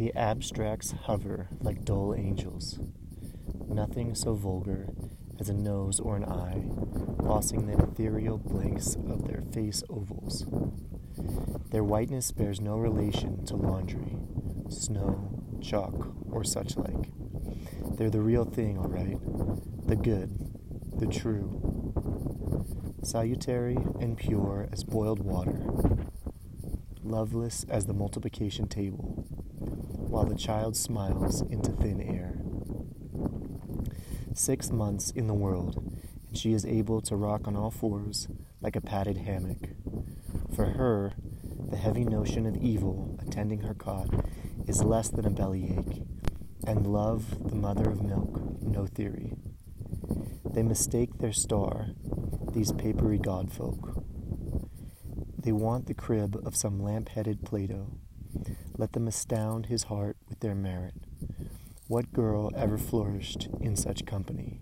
The abstracts hover like dull angels, nothing so vulgar as a nose or an eye, bossing the ethereal blanks of their face ovals. Their whiteness bears no relation to laundry, snow, chalk, or such like. They're the real thing, all right, the good, the true, salutary and pure as boiled water, loveless as the multiplication table, the child smiles into thin air. Six months in the world, and she is able to rock on all fours like a padded hammock. For her, the heavy notion of evil attending her cot is less than a bellyache, and love, the mother of milk, no theory. They mistake their star, these papery godfolk. They want the crib of some lamp headed Plato. Let them astound his heart with their merit. What girl ever flourished in such company?